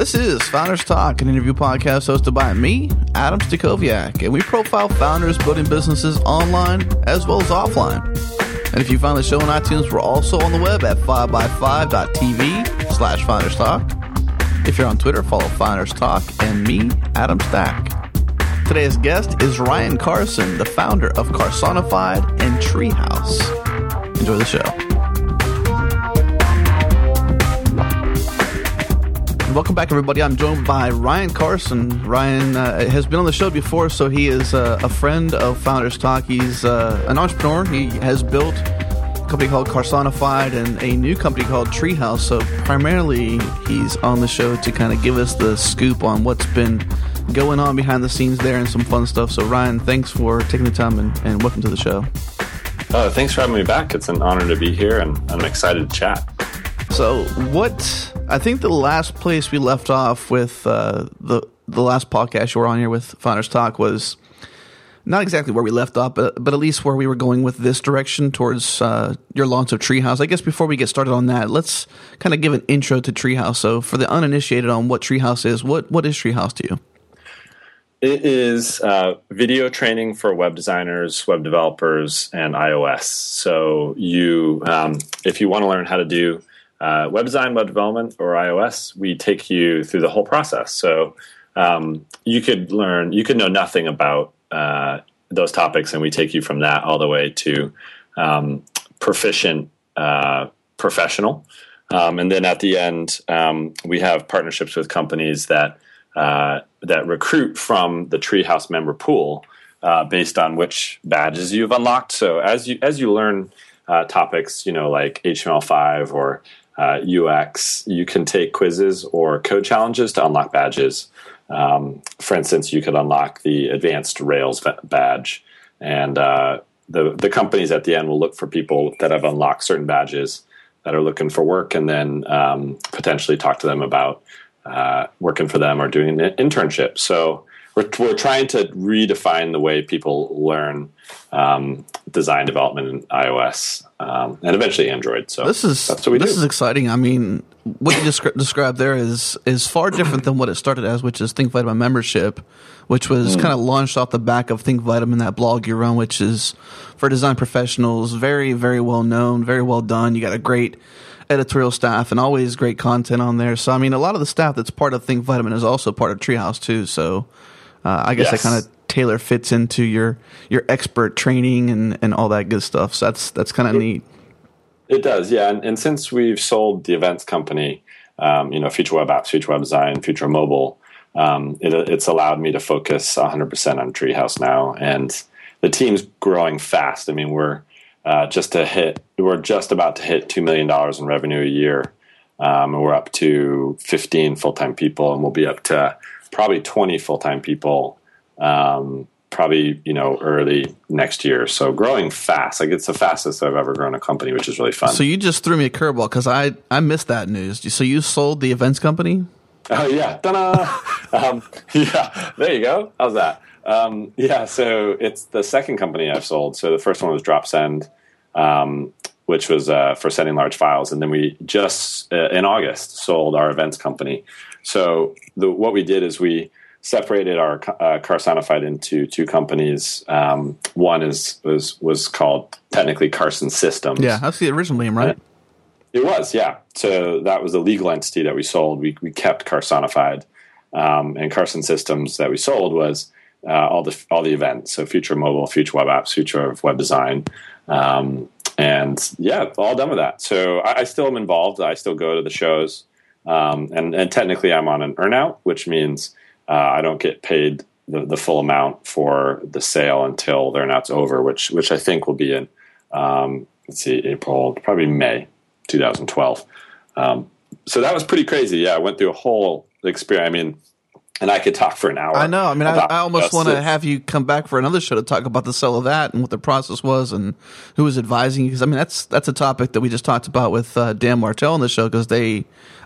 This is Founders Talk, an interview podcast hosted by me, Adam Stacoviak, and we profile founders building businesses online as well as offline. And if you find the show on iTunes, we're also on the web at 5by5.tv slash Founders Talk. If you're on Twitter, follow Founders Talk and me, Adam Stack. Today's guest is Ryan Carson, the founder of Carsonified and Treehouse. Enjoy the show. Welcome back, everybody. I'm joined by Ryan Carson. Ryan uh, has been on the show before, so he is uh, a friend of Founders Talk. He's uh, an entrepreneur. He has built a company called Carsonified and a new company called Treehouse. So, primarily, he's on the show to kind of give us the scoop on what's been going on behind the scenes there and some fun stuff. So, Ryan, thanks for taking the time and, and welcome to the show. Oh, thanks for having me back. It's an honor to be here, and I'm excited to chat. So, what I think the last place we left off with uh, the the last podcast you were on here with Founders Talk was not exactly where we left off, but but at least where we were going with this direction towards uh, your launch of Treehouse. I guess before we get started on that, let's kind of give an intro to Treehouse. So, for the uninitiated on what Treehouse is, what what is Treehouse to you? It is uh, video training for web designers, web developers, and iOS. So you, um, if you want to learn how to do uh, web design, web development, or iOS, we take you through the whole process. So um, you could learn, you could know nothing about uh, those topics, and we take you from that all the way to um, proficient uh, professional. Um, and then at the end, um, we have partnerships with companies that uh, that recruit from the Treehouse member pool uh, based on which badges you've unlocked. So as you as you learn uh, topics, you know, like HTML5 or uh, UX, you can take quizzes or code challenges to unlock badges. Um, for instance, you could unlock the advanced Rails badge, and uh, the the companies at the end will look for people that have unlocked certain badges that are looking for work, and then um, potentially talk to them about uh, working for them or doing an internship. So we're, we're trying to redefine the way people learn um, design development in iOS um, and eventually Android. So this is this do. is exciting. I mean, what you descri- described there is is far different than what it started as, which is Think Vitamin membership, which was mm. kind of launched off the back of Think Vitamin, that blog you run, which is for design professionals, very very well known, very well done. You got a great editorial staff and always great content on there. So I mean, a lot of the staff that's part of Think Vitamin is also part of Treehouse too. So uh, I guess yes. that kind of tailor fits into your your expert training and and all that good stuff. So that's that's kind of neat. It does, yeah. And, and, since we've sold the events company, um, you know, Future Web Apps, Future Web Design, Future Mobile, um, it, it's allowed me to focus 100% on Treehouse now, and the team's growing fast. I mean, we're uh, just to hit, we're just about to hit two million dollars in revenue a year, um, and we're up to 15 full time people, and we'll be up to probably 20 full time people um, probably you know early next year. So growing fast, like it's the fastest I've ever grown a company, which is really fun. So you just threw me a curveball because I I missed that news. So you sold the events company? Oh yeah, um, yeah, there you go. How's that? Um, yeah, so it's the second company I've sold. So the first one was DropSend, um, which was uh, for sending large files, and then we just uh, in August sold our events company. So the, what we did is we separated our uh, Carsonified into two companies. Um, one is was was called technically Carson Systems. Yeah, that's the original name, right? It was, yeah. So that was the legal entity that we sold. We we kept Carsonified, um, and Carson Systems that we sold was uh, all the all the events. So future mobile, future web apps, future of web design. Um, and yeah, all done with that. So I, I, still am involved. I still go to the shows, um, and, and technically I'm on an earnout, which means uh, I don't get paid the, the, full amount for the sale until their earnout's over, which which I think will be in um, let's see April, probably May 2012. Um, so that was pretty crazy. Yeah, I went through a whole experience. I mean, and I could talk for an hour. I know. I mean, I, I, almost want to have you come back for another show to talk about the sale of that and what the process was and who was advising you. Because I mean, that's that's a topic that we just talked about with uh, Dan Martell on the show. Because they,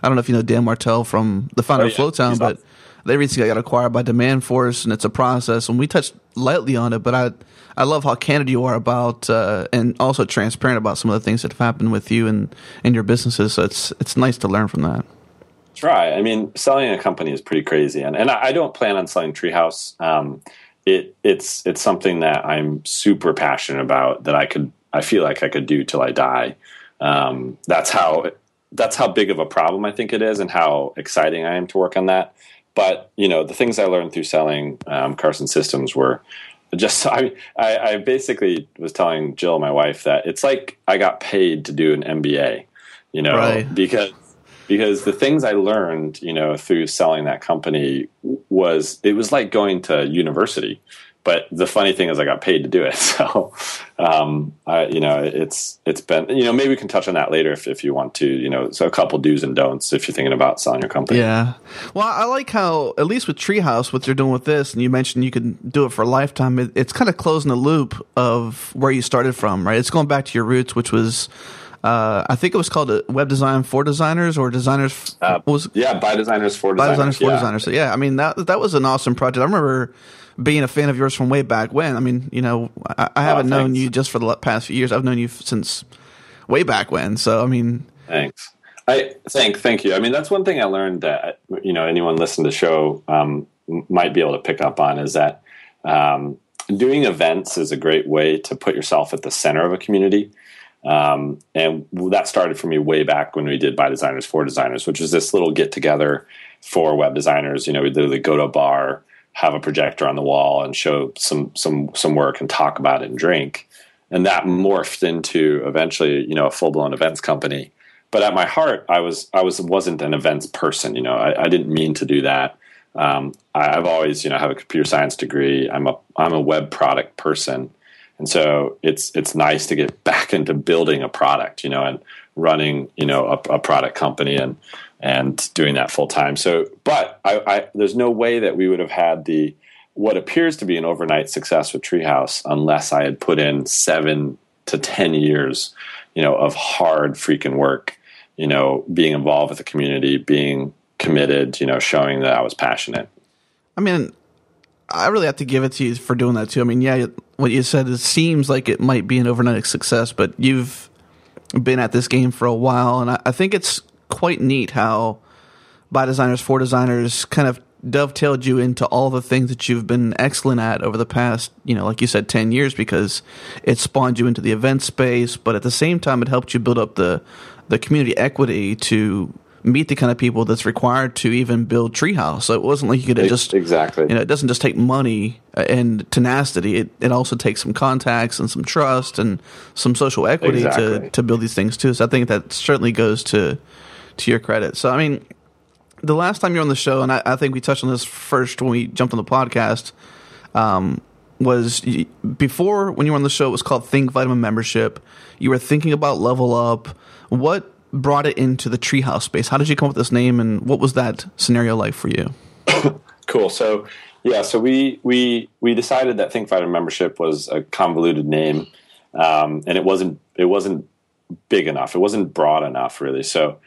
I don't know if you know Dan Martell from the founder oh, yeah. of Flowtown, but they recently got acquired by Demandforce, and it's a process. And we touched lightly on it, but I I love how candid you are about uh, and also transparent about some of the things that have happened with you and and your businesses. So it's it's nice to learn from that. Try. I mean, selling a company is pretty crazy, and and I, don't plan on selling Treehouse. Um, it it's it's something that I'm super passionate about that I could I feel like I could do till I die. Um, that's how that's how big of a problem I think it is, and how exciting I am to work on that. But you know, the things I learned through selling um, Carson Systems were just I, I, I basically was telling Jill, my wife, that it's like I got paid to do an MBA, you know, right. because because the things I learned, you know, through selling that company was it was like going to university. But the funny thing is, I got paid to do it. So, um, I, you know, it's it's been you know maybe we can touch on that later if if you want to. You know, so a couple do's and don'ts if you're thinking about selling your company. Yeah. Well, I like how at least with Treehouse, what they're doing with this, and you mentioned you can do it for a lifetime. It, it's kind of closing the loop of where you started from, right? It's going back to your roots, which was uh, I think it was called Web Design for Designers or Designers. Uh, was yeah, by designers for designers. By designers for yeah. designers. So yeah, I mean that that was an awesome project. I remember being a fan of yours from way back when. I mean, you know, I, I haven't oh, known you just for the past few years. I've known you since way back when. So I mean, thanks. I thank thank you. I mean, that's one thing I learned that you know anyone listening to the show um, might be able to pick up on is that um, doing events is a great way to put yourself at the center of a community. Um, and that started for me way back when we did by designers for designers, which was this little get together for web designers. You know, we literally go to a bar, have a projector on the wall, and show some some some work and talk about it and drink. And that morphed into eventually, you know, a full blown events company. But at my heart, I was I was wasn't an events person. You know, I, I didn't mean to do that. Um, I, I've always, you know, have a computer science degree. I'm a I'm a web product person and so it's it's nice to get back into building a product, you know, and running, you know, a, a product company and and doing that full time. So, but I, I, there's no way that we would have had the what appears to be an overnight success with Treehouse unless I had put in seven to ten years, you know, of hard freaking work, you know, being involved with the community, being committed, you know, showing that I was passionate. I mean, I really have to give it to you for doing that too. I mean, yeah, what you said it seems like it might be an overnight success, but you've been at this game for a while, and I, I think it's quite neat how by designers for designers kind of dovetailed you into all the things that you've been excellent at over the past, you know, like you said, 10 years because it spawned you into the event space, but at the same time, it helped you build up the, the community equity to meet the kind of people that's required to even build Treehouse. So it wasn't like you could just exactly. You know, it doesn't just take money and tenacity. It it also takes some contacts and some trust and some social equity exactly. to to build these things too. So I think that certainly goes to to your credit. So I mean, the last time you were on the show, and I, I think we touched on this first when we jumped on the podcast. Um, was before when you were on the show, it was called Think Vitamin Membership. You were thinking about Level Up. What brought it into the treehouse space? How did you come up with this name, and what was that scenario like for you? cool. So yeah, so we we we decided that Think Vitamin membership was a convoluted name, um, and it wasn't it wasn't big enough. It wasn't broad enough, really. So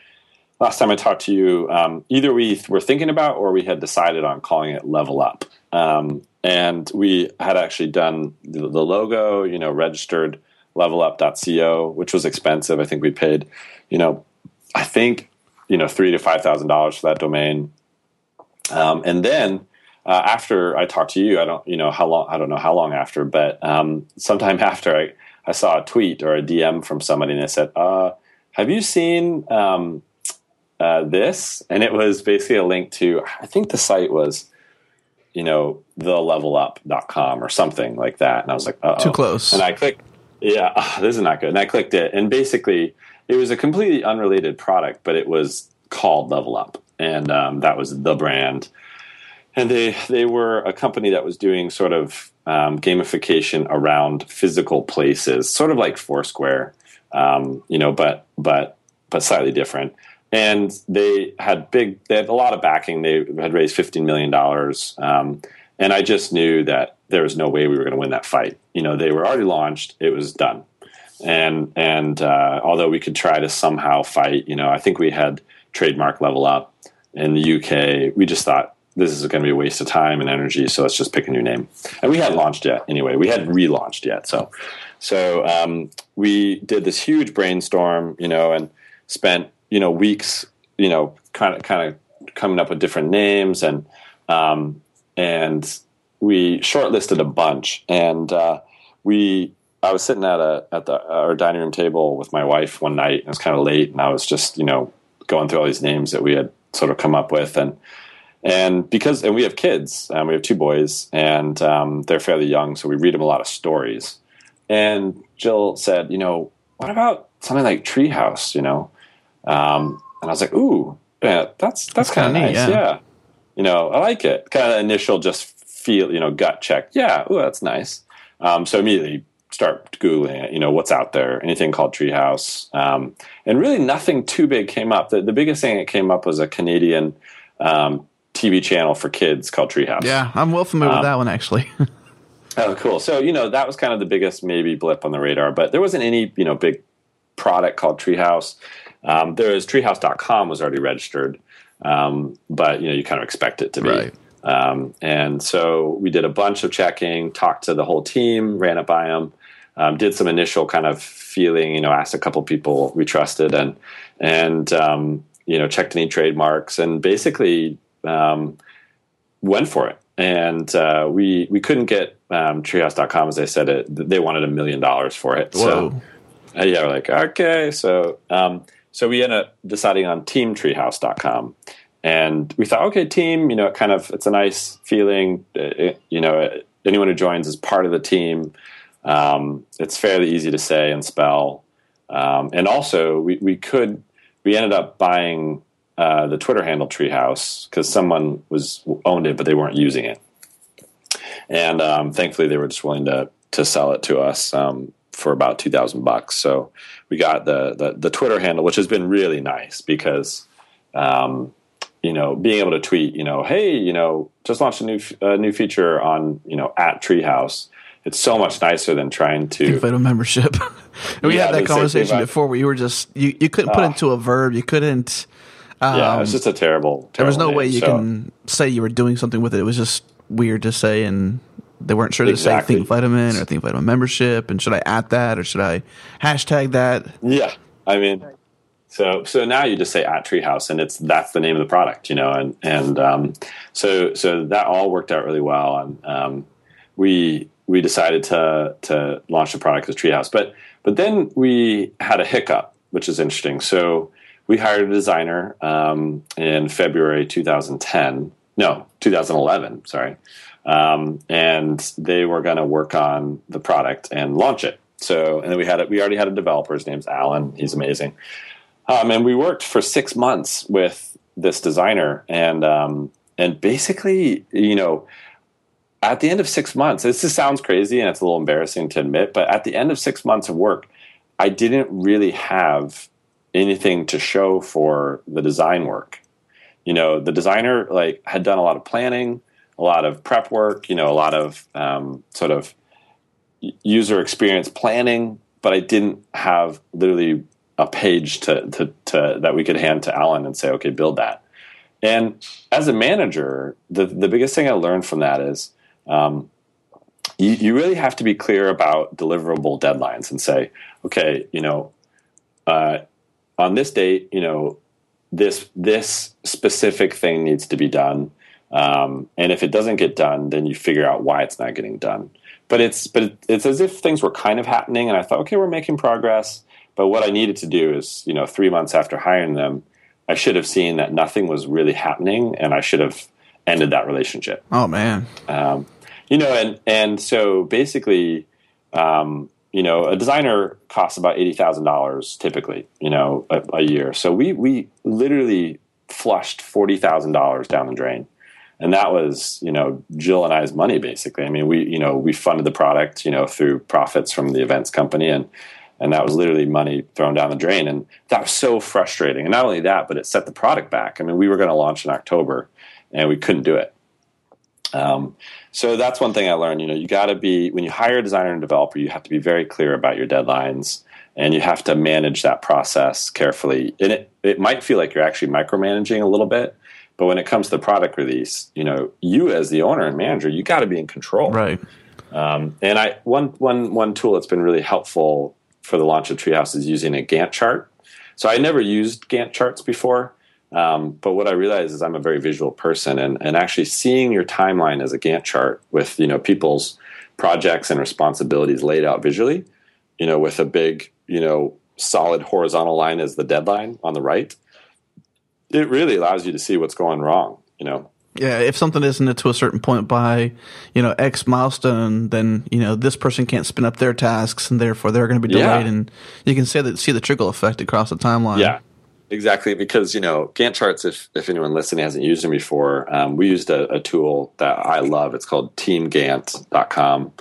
last time I talked to you, um, either we were thinking about or we had decided on calling it Level Up, um, and we had actually done the, the logo, you know, registered levelup.co, which was expensive. I think we paid, you know, I think, you know, three to five thousand dollars for that domain. Um, and then uh, after I talked to you, I don't, you know, how long, I don't know how long after, but um, sometime after I, I saw a tweet or a DM from somebody and they said, uh, have you seen um, uh, this? And it was basically a link to, I think the site was, you know, thelevelup.com or something like that. And I was like, Uh-oh. too close. And I clicked, yeah, oh, this is not good. And I clicked it, and basically, it was a completely unrelated product, but it was called Level Up, and um, that was the brand. And they they were a company that was doing sort of um, gamification around physical places, sort of like Foursquare, um, you know, but but but slightly different. And they had big, they had a lot of backing. They had raised fifteen million dollars, um, and I just knew that there was no way we were going to win that fight. You know, they were already launched; it was done. And and uh, although we could try to somehow fight, you know, I think we had trademark level up in the UK. We just thought this is going to be a waste of time and energy, so let's just pick a new name. And we hadn't launched yet anyway. We hadn't relaunched yet, so so um, we did this huge brainstorm, you know, and spent you know weeks, you know, kind of kind of coming up with different names and um, and we shortlisted a bunch and uh, we I was sitting at a at the our dining room table with my wife one night and it was kind of late and I was just you know going through all these names that we had sort of come up with and and because and we have kids and we have two boys and um, they're fairly young so we read them a lot of stories and Jill said you know what about something like Treehouse you know um, and I was like ooh yeah, that's that's, that's kind of nice yeah. yeah. you know I like it kind of initial just feel you know gut check yeah oh, that's nice. Um, so immediately start googling it you know what's out there anything called treehouse. Um, and really nothing too big came up. The, the biggest thing that came up was a canadian um, tv channel for kids called treehouse. Yeah i'm well familiar with um, that one actually. Oh cool. So you know that was kind of the biggest maybe blip on the radar but there wasn't any you know big product called treehouse. Um, there is treehouse.com was already registered um, but you know you kind of expect it to be. Right. Um, and so we did a bunch of checking, talked to the whole team, ran it by them, um, did some initial kind of feeling, you know, asked a couple people we trusted and, and, um, you know, checked any trademarks and basically, um, went for it. And, uh, we, we couldn't get, um, treehouse.com as I said it, they wanted a million dollars for it. Whoa. So, uh, yeah, we're like, okay. So, um, so we ended up deciding on teamtreehouse.com and we thought, okay, team, you know, it kind of it's a nice feeling. It, you know, anyone who joins is part of the team. Um, it's fairly easy to say and spell, um, and also we we could we ended up buying uh, the Twitter handle Treehouse because someone was owned it, but they weren't using it, and um, thankfully they were just willing to to sell it to us um, for about two thousand bucks. So we got the, the, the Twitter handle, which has been really nice because um, you know, being able to tweet, you know, hey, you know, just launched a new uh, new feature on, you know, at Treehouse. It's so much nicer than trying to invite a membership. we yeah, had that conversation before where you were just you, you couldn't put uh, into a verb, you couldn't. Um, yeah, it's just a terrible. terrible there was no name, way you so. can say you were doing something with it. It was just weird to say, and they weren't sure to exactly. say Think Vitamin or Think Vitamin membership, and should I add that or should I hashtag that? Yeah, I mean, so so now you just say at Treehouse, and it's that's the name of the product, you know, and and um, so so that all worked out really well, and um, we we decided to to launch the product as Treehouse, but but then we had a hiccup, which is interesting. So we hired a designer um, in February 2010, no 2011, sorry, um, and they were going to work on the product and launch it. So and then we had it. We already had a developer. His name's Alan. He's amazing. Um, and we worked for six months with this designer, and um, and basically, you know, at the end of six months, this just sounds crazy and it's a little embarrassing to admit, but at the end of six months of work, I didn't really have anything to show for the design work. You know, the designer like had done a lot of planning, a lot of prep work, you know, a lot of um, sort of user experience planning, but I didn't have literally a page to, to, to, that we could hand to Alan and say, okay, build that. And as a manager, the, the biggest thing I learned from that is um, you, you really have to be clear about deliverable deadlines and say, okay, you know, uh, on this date, you know, this this specific thing needs to be done. Um, and if it doesn't get done, then you figure out why it's not getting done. But it's but it's as if things were kind of happening, and I thought, okay, we're making progress. But what I needed to do is, you know, three months after hiring them, I should have seen that nothing was really happening, and I should have ended that relationship. Oh man, um, you know, and and so basically, um, you know, a designer costs about eighty thousand dollars typically, you know, a, a, year. So we we literally flushed forty thousand dollars down the drain, and that was you know Jill and I's money basically. I mean, we you know we funded the product you know through profits from the events company and and that was literally money thrown down the drain. And that was so frustrating. And not only that but it set the product back. I mean we were going to launch in october and we couldn't do it. Um, so that's one thing i learned. You know you got to be when you hire a designer and developer you have to be very clear about your deadlines and you have to manage that process carefully. And it, it might feel like you're actually micromanaging a little bit but when it comes to the product release you know you as the owner and manager you got to be in control. Right. Um, and I one one one tool that's been really helpful for the launch of Treehouse is using a Gantt chart. So I never used Gantt charts before, Um, but what I realize is I'm a very visual person, and and actually seeing your timeline as a Gantt chart with you know people's projects and responsibilities laid out visually, you know, with a big you know solid horizontal line as the deadline on the right, it really allows you to see what's going wrong. You know, yeah, if something isn't to a certain point by, you know, X milestone, then you know this person can't spin up their tasks, and therefore they're going to be delayed. Yeah. And you can see that see the trickle effect across the timeline. Yeah, exactly. Because you know Gantt charts. If if anyone listening hasn't used them before, um, we used a, a, tool that I love. It's called TeamGantt.com,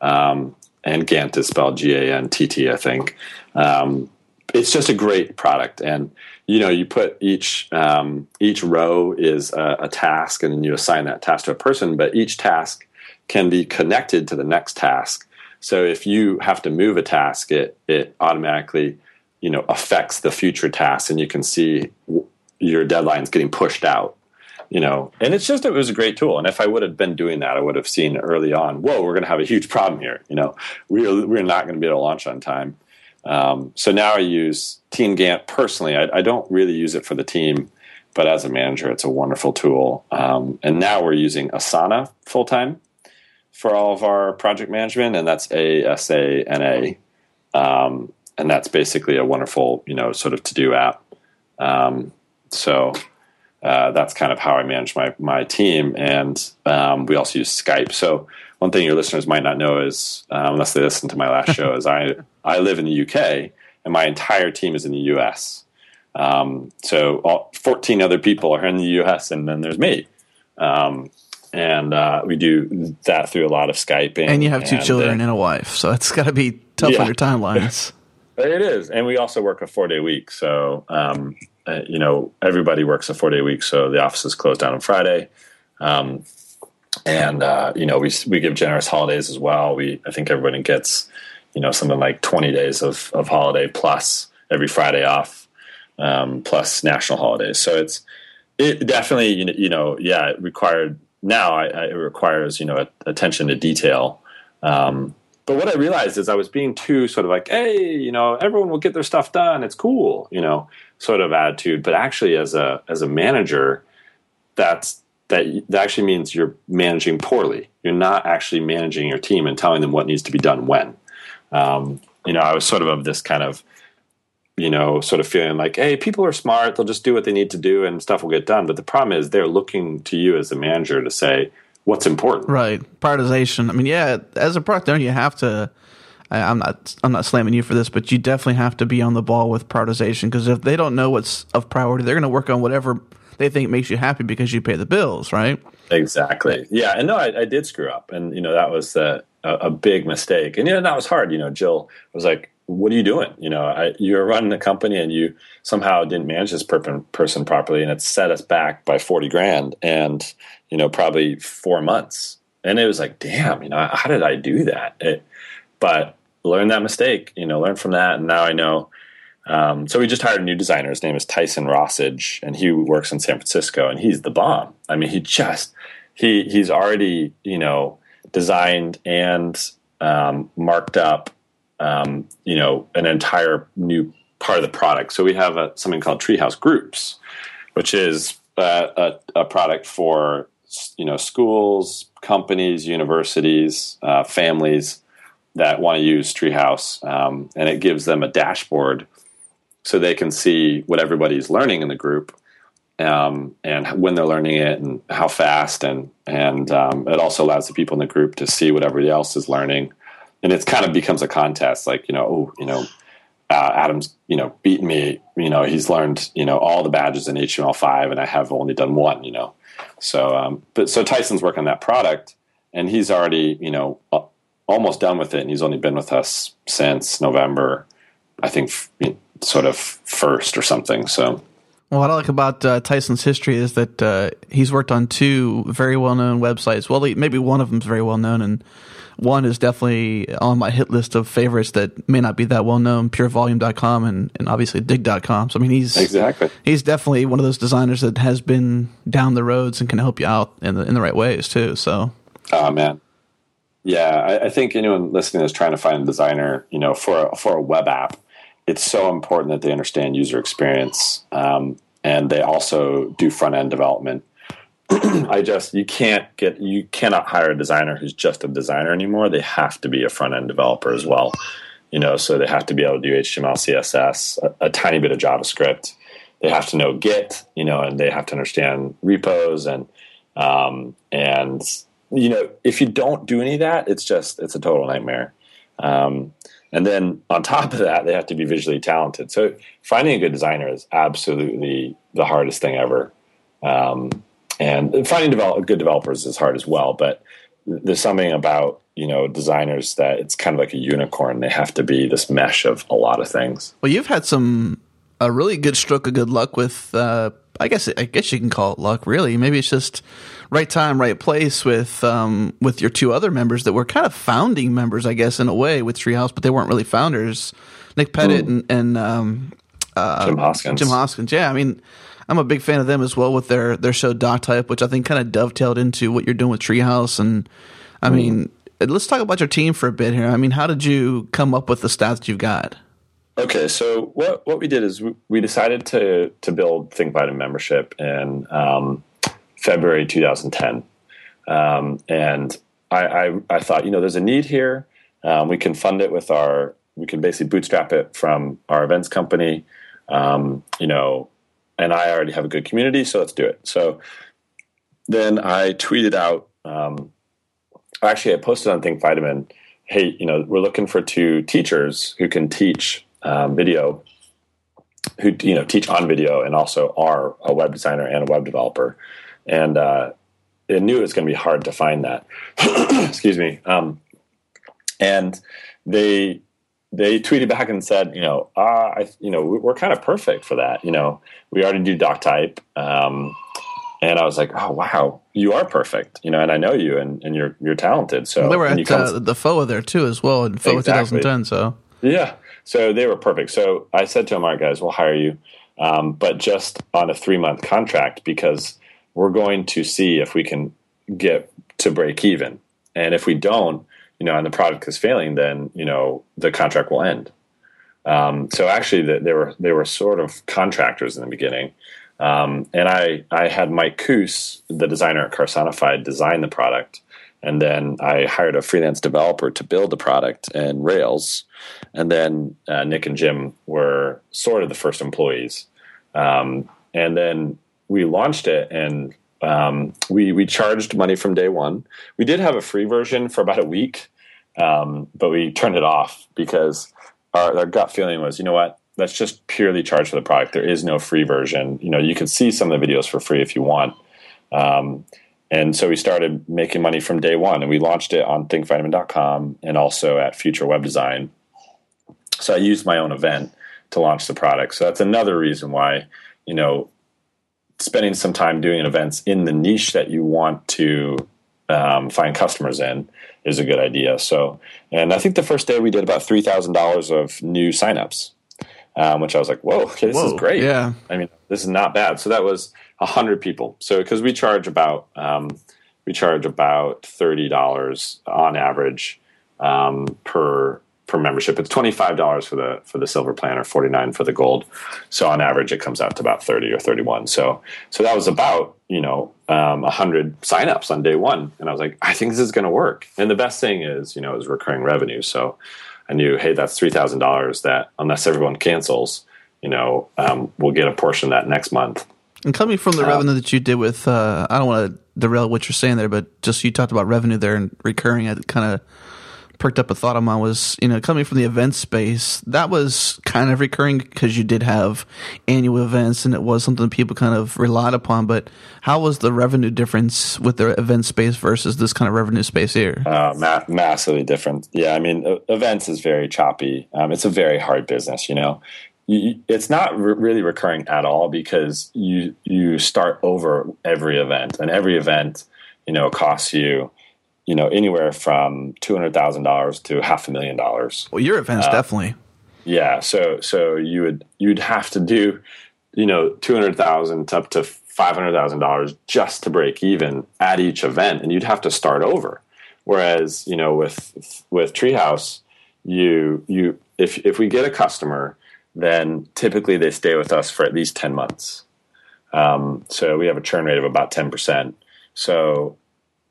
um, and Gantt is spelled G A N T T, I think. Um, it's just a great product, and you know you put each um, each row is a, a, task and then you assign that task to a person but each task can be connected to the next task. So if you have to move a task it it automatically you know affects the future tasks and you can see your deadlines getting pushed out you know. And it's just it was a great tool. And if i would have been doing that i would have seen early on whoa we're going to have a huge problem here you know. We're, we're not going to be able to launch on time um, so now I use Team Gantt personally. I, I, don't really use it for the team, but as a manager, it's a wonderful tool. Um, and now we're using Asana full time for all of our project management, and that's A S A N A. Um, and that's basically a wonderful, you know, sort of to do app. Um, so uh, that's kind of how I manage my my team, and um, we also use Skype. So one thing your listeners might not know is, uh, unless they listen to my last show, is I I live in the UK and my entire team is in the US. Um, so all, 14 other people are in the US, and then there's me. Um, and uh, we do that through a lot of Skyping. And you have two and, children uh, and a wife, so it's got to be tough yeah. on your timelines. it is, and we also work a four day week. So um, uh, you know, everybody works a four day week, so the office is closed down on Friday. Um, and uh, you know we we give generous holidays as well. We I think everybody gets you know something like twenty days of of holiday plus every Friday off, um, plus national holidays. So it's it definitely you know yeah it required now I, I, it requires you know attention to detail. Um, but what I realized is I was being too sort of like, hey, you know, everyone will get their stuff done. It's cool, you know, sort of attitude. But actually, as a as a manager, that's that that actually means you're managing poorly. You're not actually managing your team and telling them what needs to be done when. Um, you know, I was sort of of this kind of, you know, sort of feeling like, hey, people are smart; they'll just do what they need to do, and stuff will get done. But the problem is, they're looking to you as a manager to say what's important. Right, prioritization. I mean, yeah, as a product owner, you have to. I, I'm not. I'm not slamming you for this, but you definitely have to be on the ball with prioritization because if they don't know what's of priority, they're going to work on whatever they think makes you happy because you pay the bills, right? Exactly. Yeah, and no, I, I did screw up, and you know that was a, a big mistake, and you know that was hard. You know, Jill was like, "What are you doing? You know, I, you're running a company, and you somehow didn't manage this per- person properly, and it set us back by forty grand, and you know, probably four months." And it was like, "Damn, you know, how did I do that?" It, but learn that mistake, you know, learn from that, and now I know um, so we just hired a new designer. His name is Tyson Rosage, and he works in San Francisco, and he's the bomb. I mean, he just he he's already you know designed and um, marked up um, you know an entire new part of the product. So we have a, something called Treehouse Groups, which is a, a, a product for you know schools, companies, universities, uh, families that want to use Treehouse, um, and it gives them a dashboard so they can see what everybody's learning in the group um, and when they're learning it and how fast and and um, it also allows the people in the group to see what everybody else is learning. And it kind of becomes a contest like you know oh you know uh, Adam's you know beaten me you know he's learned you know all the badges in HTML5 and I have only done one you know. So um, but so Tyson's working on that product and he's already you know almost done with it and he's only been with us since November I think sort of first or something. So. Well, what I like about uh, Tyson's history is that uh, he's worked on two very well known websites. Well, maybe one of them is very well known, and one is definitely on my hit list of favorites that may not be that well known purevolume.com and, and obviously digg.com. So, I mean, he's exactly he's definitely one of those designers that has been down the roads and can help you out in the, in the right ways, too. So, oh, man. Yeah, I, I think anyone listening is trying to find a designer, you know, for a, for a web app it's so important that they understand user experience. Um, and they also do front end development. I just you can't get you cannot hire a designer who's just a designer anymore. They have to be a front end developer as well. You know, so they have to be able to do HTML, CSS, a, a tiny bit of JavaScript. They have to know Git, you know, and they have to understand repos and um, and you know if you don't do any of that, it's just it's a total nightmare. Um, and then on top of that, they have to be visually talented. So finding a good designer is absolutely the hardest thing ever. Um, and finding develop, good developers is hard as well. But there's something about you know designers that it's kind of like a unicorn. They have to be this mesh of a lot of things. Well, you've had some a really good stroke of good luck with. Uh, I guess I guess you can call it luck. Really, maybe it's just right time, right place with um, with your two other members that were kind of founding members, I guess, in a way with Treehouse, but they weren't really founders. Nick Pettit and, and um, uh, Jim Hoskins. Jim Hoskins, yeah. I mean, I'm a big fan of them as well with their their show Doctype, which I think kind of dovetailed into what you're doing with Treehouse. And I mm. mean, let's talk about your team for a bit here. I mean, how did you come up with the stats that you've got? Okay, so what what we did is we, decided to to build Think Vitamin membership in um, February 2010. Um, and I, I, I, thought, you know, there's a need here. Um, we can fund it with our, we can basically bootstrap it from our events company. Um, you know, and I already have a good community, so let's do it. So then I tweeted out, um, actually, I posted on Think Vitamin, hey, you know, we're looking for two teachers who can teach um, video who you know teach on video and also are a web designer and a web developer and uh, it knew it was going to be hard to find that. Excuse me. Um, and they they tweeted back and said, you know, uh, I, you know, we're kind of perfect for that. You know, we already do Doctype. Um, and I was like, oh wow, you are perfect. You know, and I know you, and, and you're you're talented. So well, they were at uh, the FOWA there too, as well in FOWA exactly. 2010. So yeah, so they were perfect. So I said to them, all right, guys, we'll hire you, um, but just on a three month contract because we're going to see if we can get to break even. And if we don't, you know, and the product is failing, then you know the contract will end. Um, so actually, the, they were they were sort of contractors in the beginning, um, and I I had Mike Kus, the designer at Carsonified, design the product, and then I hired a freelance developer to build the product in Rails, and then uh, Nick and Jim were sort of the first employees, um, and then we launched it and um, we we charged money from day one. We did have a free version for about a week, um, but we turned it off because our, our, gut feeling was, you know what, let's just purely charge for the product. There is no free version. You know, you can see some of the videos for free if you want. Um, and so we started making money from day one, and we launched it on thinkvitamin.com and also at Future Web Design. So I used my own event to launch the product. So that's another reason why, you know, spending some time doing events in the niche that you want to um, find customers in is a good idea. So, and I think the first day we did about three thousand dollars of new signups, um, which I was like, "Whoa, okay, this Whoa, is great." Yeah, I mean, this is not bad. So that was hundred people. So because we charge about um, we charge about thirty dollars on average um, per per membership. It's twenty five dollars for the for the silver plan or forty nine for the gold. So on average, it comes out to about thirty or thirty one. So so that was about you know um, hundred signups on day one, and I was like, I think this is going to work. And the best thing is you know is recurring revenue. So I knew, hey, that's three thousand dollars that unless everyone cancels, you know, um, we'll get a portion of that next month. And coming from the uh, revenue that you did with, uh, I don't want to derail what you're saying there, but just you talked about revenue there and recurring. It kind of perked up a thought of mine was, you know, coming from the event space, that was kind of recurring because you did have annual events and it was something people kind of relied upon. But how was the revenue difference with the event space versus this kind of revenue space here? Uh, ma- massively different. Yeah, I mean, events is very choppy. Um, it's a very hard business, you know. You, it's not re- really recurring at all because you you start over every event, and every event, you know, costs you you know, anywhere from two hundred thousand dollars to half a million dollars. Well, your event's uh, definitely. Yeah, so so you would you'd have to do, you know, two hundred thousand up to five hundred thousand dollars just to break even at each event, and you'd have to start over. Whereas, you know, with with Treehouse, you you if if we get a customer, then typically they stay with us for at least ten months. Um, so we have a churn rate of about 10%. So,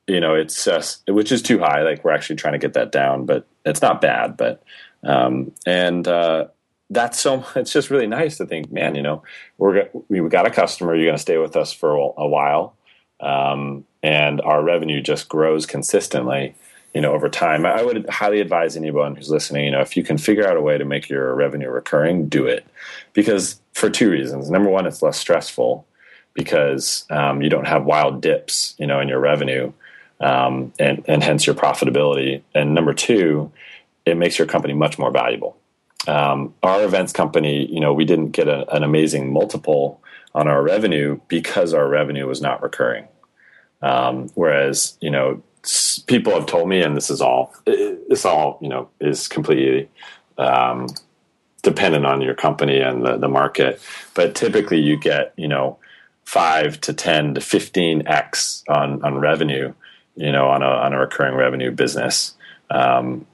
you know, it's just, which is too high. Like we're actually trying to get that down, but it's not bad. But, um, and, uh, that's so it's just really nice to think man you know we're we got a customer you're going to stay with us for a while um, and our revenue just grows consistently you know over time. I would highly advise anyone who's listening you know if you can figure out a way to make your revenue recurring do it. Because for two reasons. Number one it's less stressful because um, you don't have wild dips you know in your revenue um, and and hence your profitability. And number two it makes your company much more valuable. Um, our events company you know we didn't get a, an amazing multiple on our revenue because our revenue was not recurring. Um, whereas you know people have told me, and this is all this all you know is completely um, dependent on your company and the, the market. But typically, you get you know five to ten to fifteen x on on revenue, you know, on a on a recurring revenue business, um,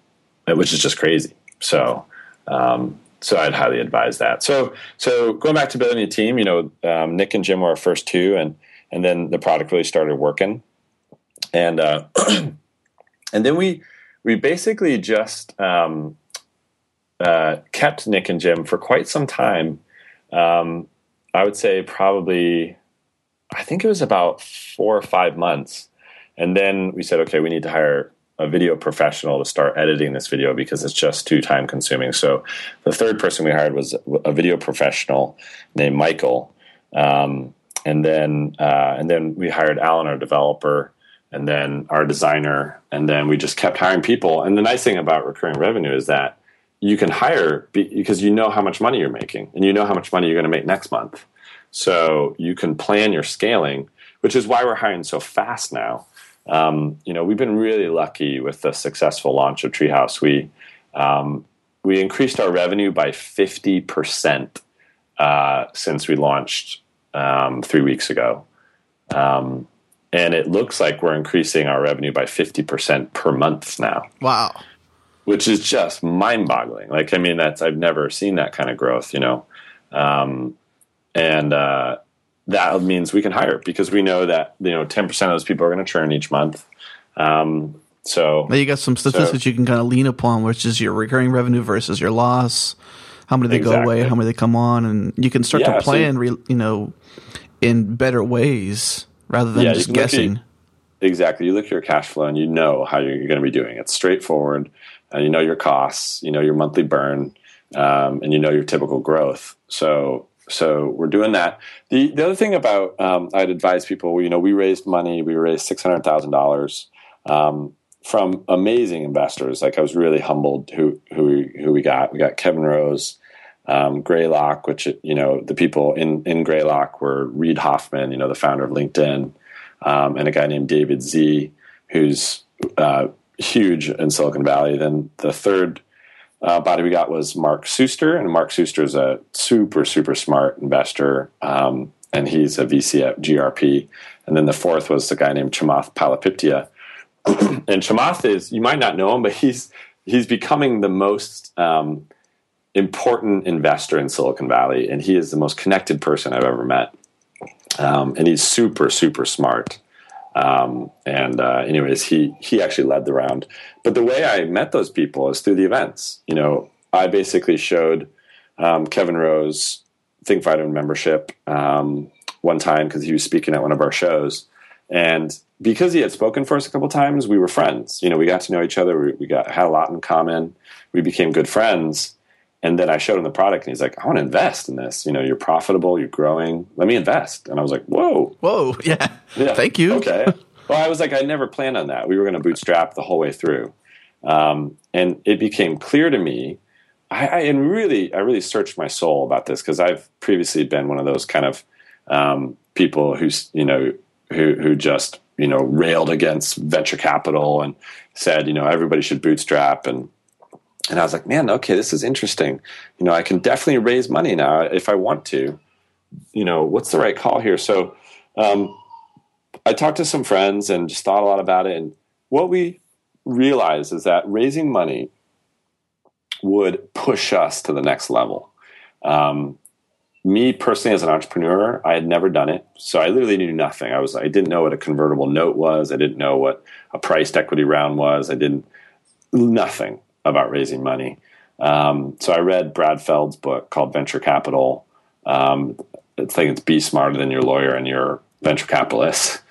which is just crazy. So. Um, so I'd highly advise that. So, so going back to building a team, you know, um, Nick and Jim were our first two, and and then the product really started working and uh, and then we we basically just um, uh, kept Nick and Jim for quite some time. Um, I would say probably, I think it was about four or five months, and then we said, okay, we need to hire a video professional to start editing this video because it's just too time consuming. So the third person we hired was a video professional named Michael, um, and then uh, and then we hired Alan, our developer and then our designer, and then we just kept hiring people. And the nice thing about recurring revenue is that you can hire because you know how much money you're making and you know how much money you're going to make next month. So you can plan your scaling, which is why we're hiring so fast now. Um, you know, we've been really lucky with the successful launch of Treehouse. We um, we increased our revenue by fifty percent uh, since we launched um, three weeks ago. Um, and it looks like we're increasing our revenue by 50% per month now. Wow. Which is just mind boggling. Like, I mean, that's, I've never seen that kind of growth, you know? Um, and, uh, that means we can hire because we know that, you know, 10% of those people are going to churn each month. Um, so now you got some statistics so, you can kind of lean upon, which is your recurring revenue versus your loss. How many they exactly. go away? How many they come on? And you can start yeah, to plan, so you, you know, in better ways rather than yeah, just guessing. At, exactly. You look at your cash flow and you know how you're, you're going to be doing. It's straightforward. And you know your costs, you know your monthly burn, um, and you know your typical growth. So so we're doing that. The the other thing about um, I'd advise people, you know, we raised money. We raised six hundred thousand um, dollars from amazing investors. Like I was really humbled who who we, who we got. We got Kevin Rose, um, Greylock, which you know the people in in Greylock were Reid Hoffman, you know the founder of LinkedIn, um, and a guy named David Sze, who's uh, huge in Silicon Valley. Then the third uh, body we got was Mark Suster, and Mark Suster is a super super smart investor, um, and he's a VC at GRP. And then the fourth was the guy named Chamath Palihapitiya, and Chamath is you might not know him, but he's he's becoming the most um, important investor in Silicon Valley, and he is the most connected person I've ever met. Um, and he's super, super smart. Um, and uh, anyways, he he actually led the round. But the way I met those people is through the events. You know, I basically showed um, Kevin Rose Think Vitamin membership um, one time because he was speaking at one of our shows, and because he had spoken for us a couple times, we were friends. You know, we got to know each other. We, we got had a lot in common. We became good friends. And then I showed him the product, and he's like, "I want to invest in this. You know, you're profitable, you're growing. Let me invest." And I was like, "Whoa, whoa, yeah, yeah. thank you." Okay. well, I was like, I never planned on that. We were going to bootstrap the whole way through, um, and it became clear to me. I, I, and really, I really searched my soul about this because I've previously been one of those kind of um, people who's you know who who just you know railed against venture capital and said you know everybody should bootstrap and and I was like, man, okay, this is interesting. You know, I can definitely raise money now if I want to. You know, what's the right call here? So um, I talked to some friends and just thought a lot about it. And what we realized is that raising money would push us to the next level. Um, me personally as an entrepreneur, I had never done it. So I literally knew nothing. I was I didn't know what a convertible note was. I didn't know what a priced equity round was. I didn't nothing about raising money. Um, so I read Brad Feld's book called Venture Capital. Um, I think it's Be Smarter Than Your Lawyer and Your Venture Capitalist.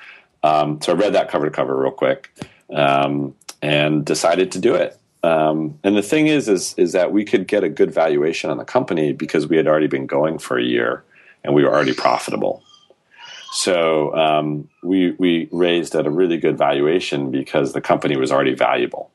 Um, so I read that cover to cover real quick um, and decided to do it. Um, and the thing is, is, is that we could get a good valuation on the company because we had already been going for a year and we were already profitable. So um, we we raised at a really good valuation because the company was already valuable.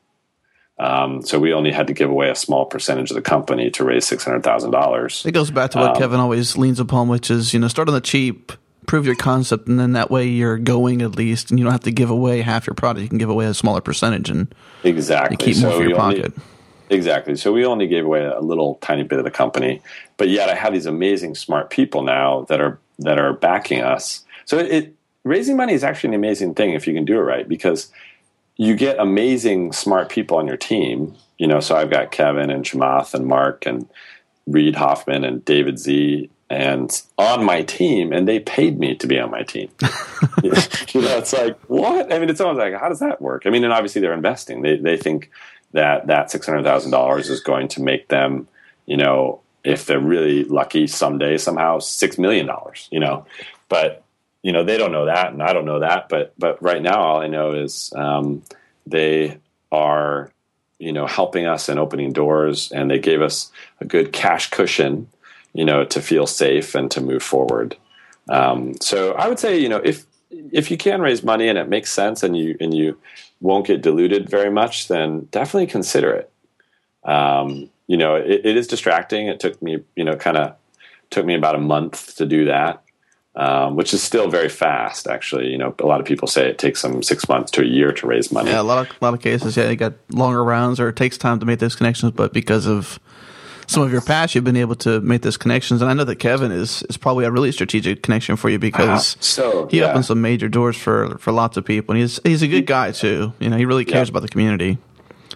Um, so we only had to give away a small percentage of the company to raise six hundred thousand dollars. It goes back to what um, Kevin always leans upon, which is you know start on the cheap, prove your concept, and then that way you're going at least, and you don't have to give away half your product. You can give away a smaller percentage, and exactly keep more so for your pocket. Only, exactly. So we only gave away a little tiny bit of the company, but yet I have these amazing smart people now that are that are backing us. So it raising money is actually an amazing thing if you can do it right because you get amazing smart people on your team. You know, so I've got Kevin and Chamath and Mark and Reid Hoffman and David Sze and on my team, and they paid me to be on my team. you know, it's like what? I mean, it's almost like how does that work? I mean, and obviously they're investing. They they think that that six hundred thousand dollars is going to make them, you know, if they're really lucky someday somehow six million dollars. You know, but you know they don't know that and i don't know that but but right now all i know is um, they are you know helping us and opening doors and they gave us a good cash cushion you know to feel safe and to move forward. Um, so i would say you know if if you can raise money and it makes sense and you and you won't get diluted very much then definitely consider it. Um, you know it, it is distracting. It took me you know kind of took me about a month to do that um, which is still very fast. Actually, you know, a lot of people say it takes them six months to a year to raise money. Yeah, a lot of a lot of cases, yeah, you got longer rounds, or it takes time to make those connections. But because of some of your past, you've been able to make those connections. And I know that Kevin is is probably a really strategic connection for you because uh, so, he yeah. opens some major doors for for lots of people, and he's he's a good guy too. You know, he really cares yeah. about the community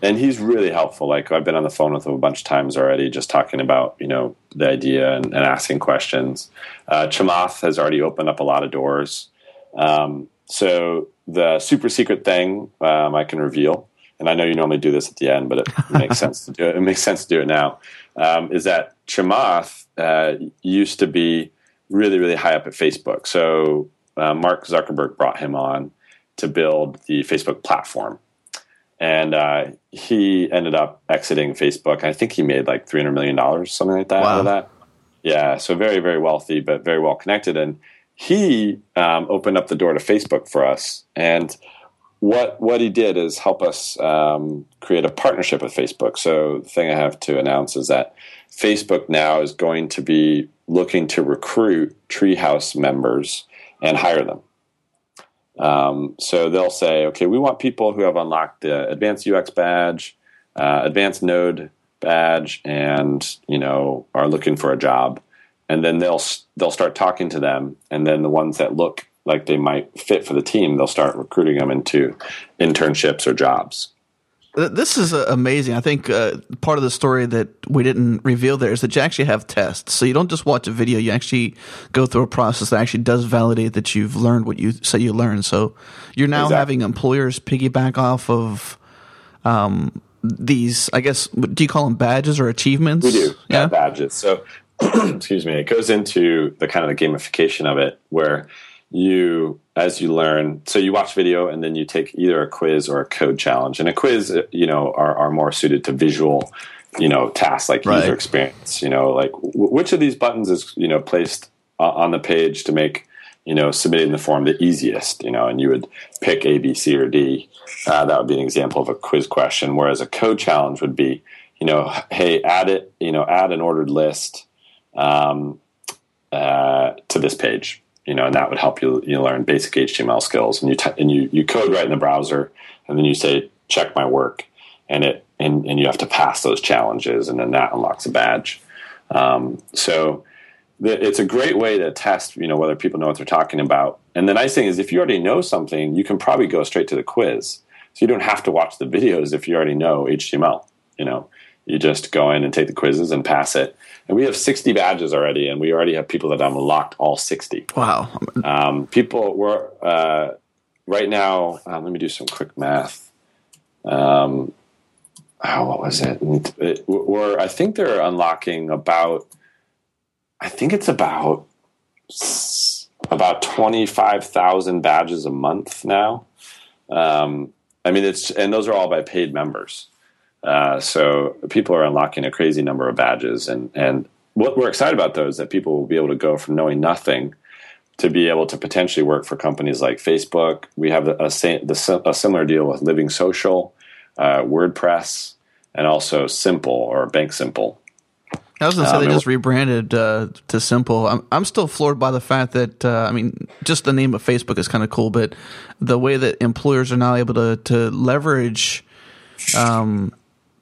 and he's really helpful. Like I've been on the phone with him a bunch of times already, just talking about you know the idea and, and asking questions. Uh, Chamath has already opened up a lot of doors. Um, so the super secret thing um, I can reveal, and I know you normally do this at the end, but it makes sense to do it. It makes sense to do it now. Um, is that Chamath uh, used to be really really high up at Facebook. So uh, Mark Zuckerberg brought him on to build the Facebook platform and uh, he ended up exiting Facebook. I think he made like three hundred million dollars, something like that. Wow. Out of that, yeah. So very, very wealthy, but very well connected. And he um, opened up the door to Facebook for us. And what what he did is help us um, create a partnership with Facebook. So the thing I have to announce is that Facebook now is going to be looking to recruit Treehouse members and hire them. Um, so they'll say, okay, we want people who have unlocked the advanced UX badge, uh, advanced Node badge, and you know are looking for a job. And then they'll they'll start talking to them, and then the ones that look like they might fit for the team, they'll start recruiting them into internships or jobs. This is uh, amazing. I think uh, part of the story that we didn't reveal there is that you actually have tests. So you don't just watch a video; you actually go through a process that actually does validate that you've learned what you say you learned. So you're now exactly. having employers piggyback off of um, these. I guess do you call them badges or achievements? We do, yeah, badges. So excuse me, it goes into the kind of the gamification of it, where you as you learn so you watch video and then you take either a quiz or a code challenge. And a quiz you know are, are more suited to visual you know tasks like right. user experience you know like w- which of these buttons is you know placed on the page to make you know submitting the form the easiest you know? And you would pick a b c or d. Uh, that would be an example of a quiz question. Whereas a code challenge would be you know hey add it you know add an ordered list um, uh, to this page you know, and that would help you you learn basic HTML skills. And you t- and you you code right in the browser, and then you say check my work, and it and and you have to pass those challenges, and then that unlocks a badge. Um, so it's a great way to test, you know, whether people know what they're talking about. And the nice thing is, if you already know something, you can probably go straight to the quiz. So you don't have to watch the videos if you already know HTML. You know, You just go in and take the quizzes and pass it. And we have 60 badges already, and we already have people that have unlocked all 60. Wow. Um, people were uh, right now. Uh, let me do some quick math. Um, oh, what was it? it? We're I think they're unlocking about. I think it's about about twenty five thousand badges a month now. Um, I mean, it's and those are all by paid members. Uh, so people are unlocking a crazy number of badges, and and what we're excited about though is that people will be able to go from knowing nothing to be able to potentially work for companies like Facebook. We have a, a, a similar deal with Living Social, uh, WordPress, and also Simple or Bank Simple. I was going to say um, they just rebranded uh, to Simple. I'm I'm still floored by the fact that uh, I mean, just the name of Facebook is kind of cool, but the way that employers are now able to to leverage, um,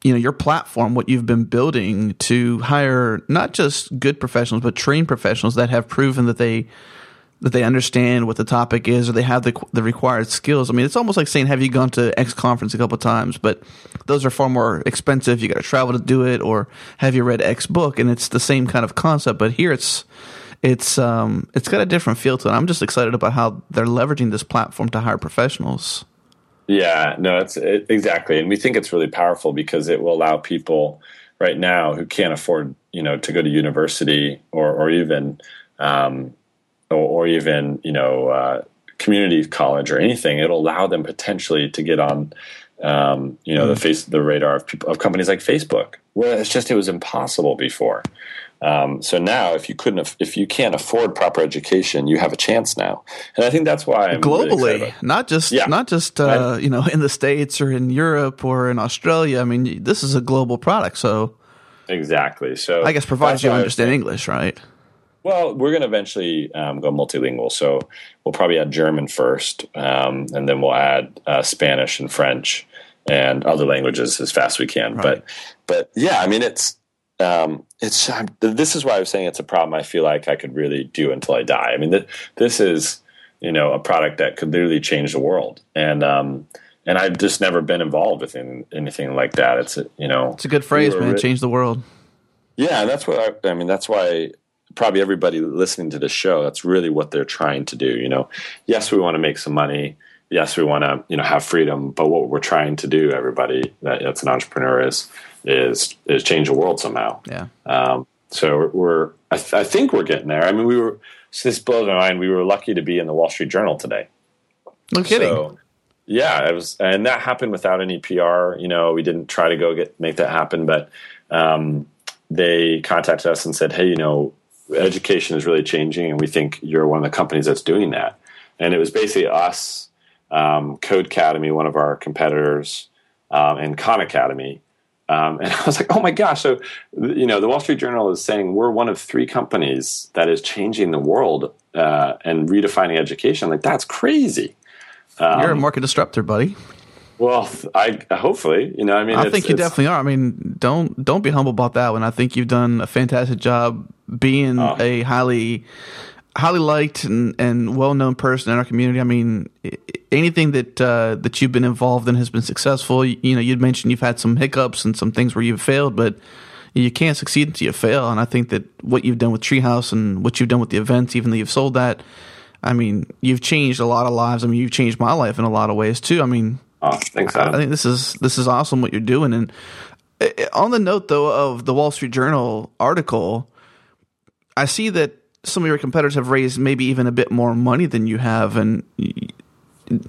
you know, your platform, what you've been building to hire not just good professionals but trained professionals that have proven that they that they understand what the topic is or they have the the required skills. I mean, it's almost like saying, "Have you gone to X conference a couple times?" But those are far more expensive. You got to travel to do it, or have you read X book? And it's the same kind of concept, but here it's it's um it's got a different feel to it. I'm just excited about how they're leveraging this platform to hire professionals. Yeah, no, it's it, exactly, and we think it's really powerful because it will allow people right now who can't afford, you know, to go to university or or even um, or, or even you know uh, community college or anything, it'll allow them potentially to get on um, you know mm the face the radar of people of companies like Facebook, where it's just it was impossible before. Um, so now, if you couldn't, if you can't afford proper education, you have a chance now, and I think that's why I'm globally, really not just yeah. not just uh, you know in the states or in Europe or in Australia. I mean, this is a global product, so exactly. So I guess provides you understand English, right? Well, we're going to eventually um, go multilingual. So we'll probably add German first, um, and then we'll add uh, Spanish and French and other languages as fast as we can. Right. But, but yeah, I mean, it's um, it's this is why I was saying it's a problem. I feel like I could really do until I die. I mean, th- this is you know a product that could literally change the world, and um, and I've just never been involved with anything like that. It's a, you know, it's a good phrase, man. Ri- change the world. Yeah, that's what I, I mean. That's why probably everybody listening to this show, that's really what they're trying to do. You know, yes, we want to make some money. Yes, we want to, you know, have freedom. But what we're trying to do, everybody that, that's an entrepreneur is, is, is change the world somehow. Yeah. Um, so we're, I, th- I, think we're getting there. I mean, we were, so this blows my mind. We were lucky to be in the Wall Street Journal today. No kidding. So, yeah, it was, and that happened without any PR. You know, we didn't try to go get make that happen, but um, they contacted us and said, "Hey, you know, education is really changing, and we think you're one of the companies that's doing that. And it was basically us, um, Codecademy, one of our competitors, um, and Khan Academy. Um, and I was like, oh my gosh. So, you know, the Wall Street Journal is saying we're one of three companies that is changing the world uh, and redefining education. Like, that's crazy. You're a um, market disruptor, buddy. Well, I hopefully, you know, I mean, I think you definitely are. I mean, don't don't be humble about that one. I think you've done a fantastic job being oh. a highly highly liked and, and well known person in our community. I mean, anything that uh, that you've been involved in has been successful. You, you know, you'd mentioned you've had some hiccups and some things where you've failed, but you can't succeed until you fail. And I think that what you've done with Treehouse and what you've done with the events, even though you've sold that, I mean, you've changed a lot of lives. I mean, you've changed my life in a lot of ways too. I mean, Oh, thanks, Adam. I think this is this is awesome what you're doing. And eh, eh, on the note though of the Wall Street Journal article, I see that some of your competitors have raised maybe even a bit more money than you have. And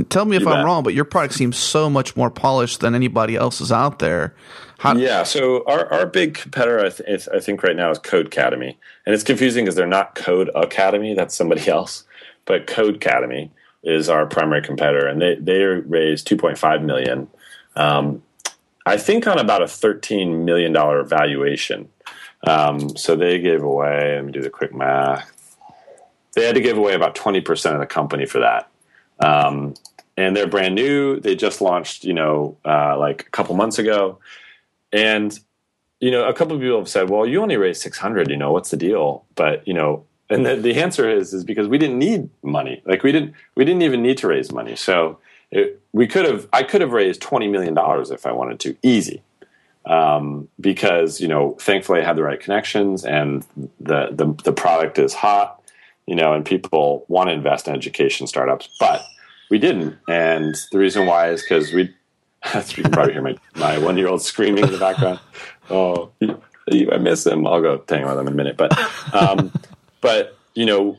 tell me if you I'm bet. wrong, but your product seems so much more polished than anybody else's out there. How- yeah, so our, our big competitor, I, th- I think right now is Codecademy, and it's confusing because they're not Code Academy. That's somebody else, but Codecademy is our primary competitor, and they they raised 2.5 million. Um, I think on about a 13 million dollar valuation. Um, so they gave away. Let me do the quick math. They had to give away about 20 percent of the company for that. Um, and they're brand new. They just launched, you know, uh, like a couple months ago, and you know, a couple of people have said, "Well, you only raised 600. You know, what's the deal?" But you know, and the, the answer is is because we didn't need money. Like we didn't we didn't even need to raise money. So it, we could have I could have raised twenty million dollars if I wanted to, easy. Um, because you know thankfully I had the right connections and the, the the product is hot, you know, and people want to invest in education startups, but we didn't, and the reason why is because we. you can probably hear my, my one year old screaming in the background. Oh, I miss him. I'll go hang with him in a minute, but um, but you know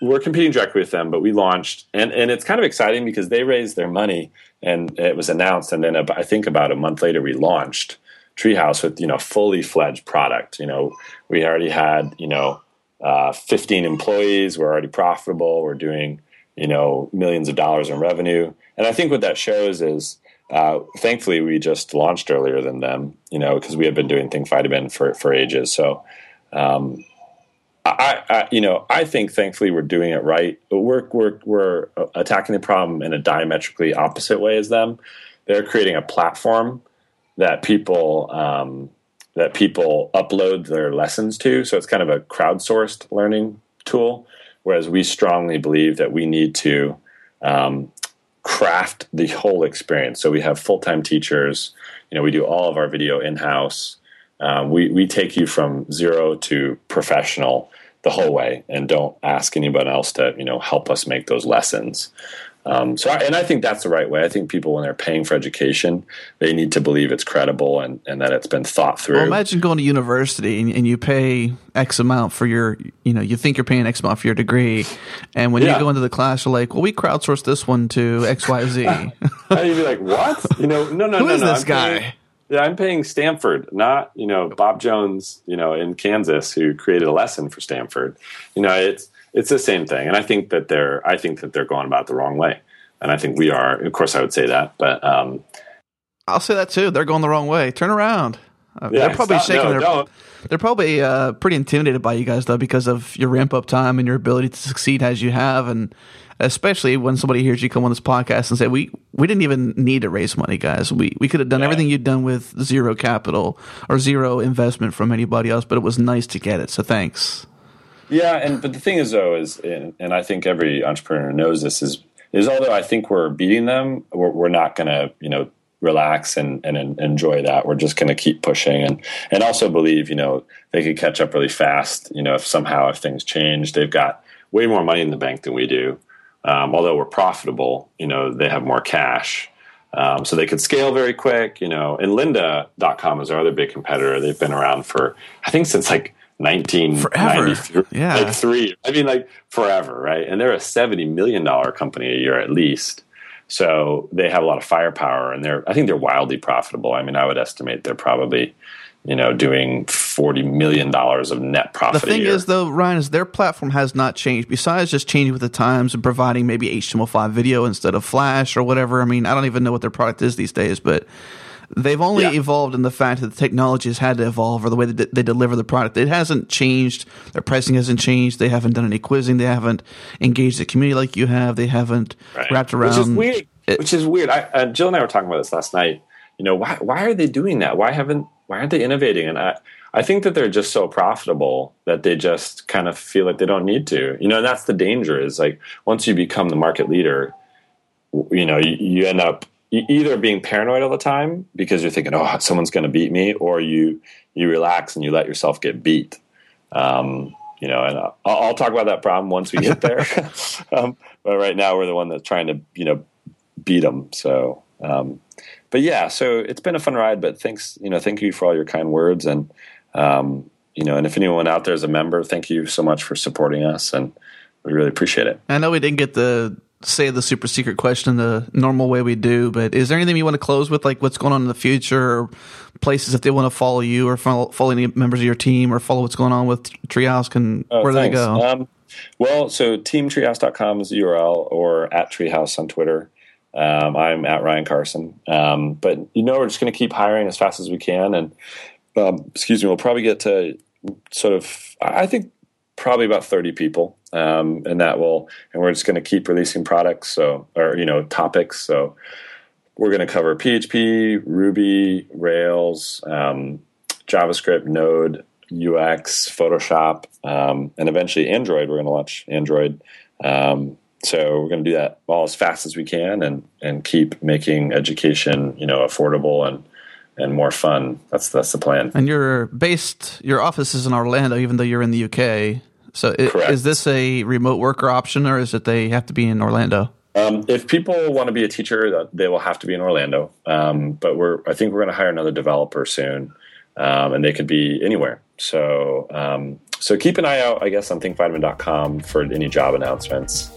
we're competing directly with them, but we launched, and, and it's kind of exciting because they raised their money and it was announced, and then I think about a month later we launched Treehouse with you know fully fledged product. You know, we already had you know uh, 15 employees, we're already profitable, we're doing you know millions of dollars in revenue, and I think what that shows is. Uh, thankfully, we just launched earlier than them, you know, because we have been doing Think Vitamin for for ages. So, um, I, I, you know, I think thankfully we're doing it right. We're we're we're attacking the problem in a diametrically opposite way as them. They're creating a platform that people um, that people upload their lessons to. So it's kind of a crowdsourced learning tool. Whereas we strongly believe that we need to um, craft the whole experience. So we have full time teachers. You know, we do all of our video in house. Um, we we take you from zero to professional the whole way and don't ask anyone else to you know help us make those lessons um, so I, and I think that's the right way. I think people when they're paying for education, they need to believe it's credible and, and that it's been thought through. Well, imagine going to university and, and, you pay X amount for your, you know, you think you're paying X amount for your degree, and when yeah. you go into the class, you're like, well, we crowdsourced this one to X Y Z. and you'd be like, what? You know, no, no, Who no, is no. this I'm guy? Paying, yeah, I'm paying Stanford, not you know Bob Jones, you know in Kansas who created a lesson for Stanford. You know, it's it's the same thing, and I think that they're I think that they're going about the wrong way, and I think we are. Of course, I would say that, but um, I'll say that too. They're going the wrong way. Turn around. Uh, yeah, they're probably stop, shaking no, their. Don't. They're probably uh, pretty intimidated by you guys though because of your ramp up time and your ability to succeed as you have, and especially when somebody hears you come on this podcast and say, "We we didn't even need to raise money, guys. We we could have done Yeah. everything you'd done with zero capital or zero investment from anybody else, but it was nice to get it. So thanks." Yeah, and but the thing is though is, and, and I think every entrepreneur knows this is is although I think we're beating them, we're, we're not going to you know relax and, and enjoy that. We're just going to keep pushing and and also believe you know they could catch up really fast. You know if somehow if things change, they've got way more money in the bank than we do. Um, although we're profitable, you know they have more cash. Um, so they could scale very quick, you know. And lynda.com is our other big competitor. They've been around for, I think, since like 1993. Yeah. Like three. I mean, like forever, right? And they're a $70 million company a year at least. So they have a lot of firepower and they're, I think they're wildly profitable. I mean, I would estimate they're probably, you know, doing $40 million of net The profit a thing is, though, Ryan, is their platform has not changed. Besides just changing with the times and providing maybe HTML5 video instead of Flash or whatever. I mean, I don't even know what their product is these days, but they've only Yeah. evolved in the fact that the technology has had to evolve or the way that they deliver the product. It hasn't changed. Their pricing hasn't changed. They haven't done any quizzing. They haven't engaged the community like you have. They haven't Right. wrapped around. Which is weird. it- which is weird. I, uh, Jill and I were talking about this last night. You know, why why are they doing that? Why haven't why aren't they innovating? And I I think that they're just so profitable that they just kind of feel like they don't need to. You know, and that's the danger. Is like once you become the market leader, you know, you, you end up either being paranoid all the time because you're thinking, oh, someone's going to beat me, or you you relax and you let yourself get beat. Um, you know, and I'll, I'll talk about that problem once we get there. um, but right now, we're the one that's trying to, you know, beat them. So, um, but yeah, so it's been a fun ride. But thanks, you know, thank you for all your kind words, and um, you know, and if anyone out there is a member, thank you so much for supporting us, and we really appreciate it. I know we didn't get the say the super secret question the normal way we do, but is there anything you want to close with, like what's going on in the future, or places if they want to follow you or follow, follow any members of your team, or follow what's going on with Treehouse? Can Oh, where do they go? Um, well, so teamtreehouse.com is the URL or at treehouse on Twitter. Um, I'm at Ryan Carson. Um, but, you know, we're just going to keep hiring as fast as we can. And, um, excuse me, we'll probably get to sort of, I think, probably about 30 people. Um, and that will, and we're just going to keep releasing products. So, or, you know, topics. So, we're going to cover PHP, Ruby, Rails, um, JavaScript, Node, UX, Photoshop, um, and eventually Android. We're going to launch Android. Um, so we're going to do that all as fast as we can, and and keep making education, you know, affordable and and more fun. That's that's the plan. And you're based. Your office is in Orlando, even though you're in the UK. So it, is this a remote worker option, or is it they have to be in Orlando? Um, if people want to be a teacher, they will have to be in Orlando. Um, but we're I think we're going to hire another developer soon, um, and they could be anywhere. So um, so keep an eye out, I guess, on thinkvitamin.com for any job announcements.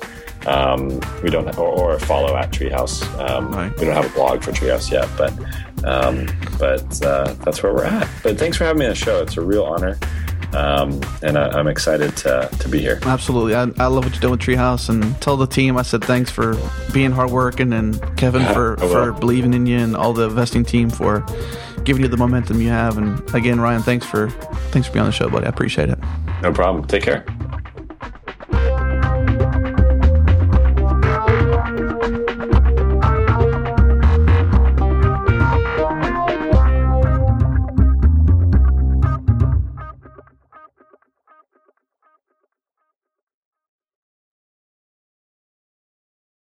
Um, we don't or, or, follow at Treehouse. Um, right. We don't have a blog for Treehouse yet, but um, but uh, that's where we're at. But thanks for having me on the show. It's a real honor. Um, and I, am excited to, to be here. Absolutely. I, I love what you're doing with Treehouse and tell the team I said thanks for being hardworking and Kevin for, for believing in you and all the vesting team for giving you the momentum you have. And again, Ryan, thanks for thanks for being on the show, buddy. I appreciate it. No problem. Take care.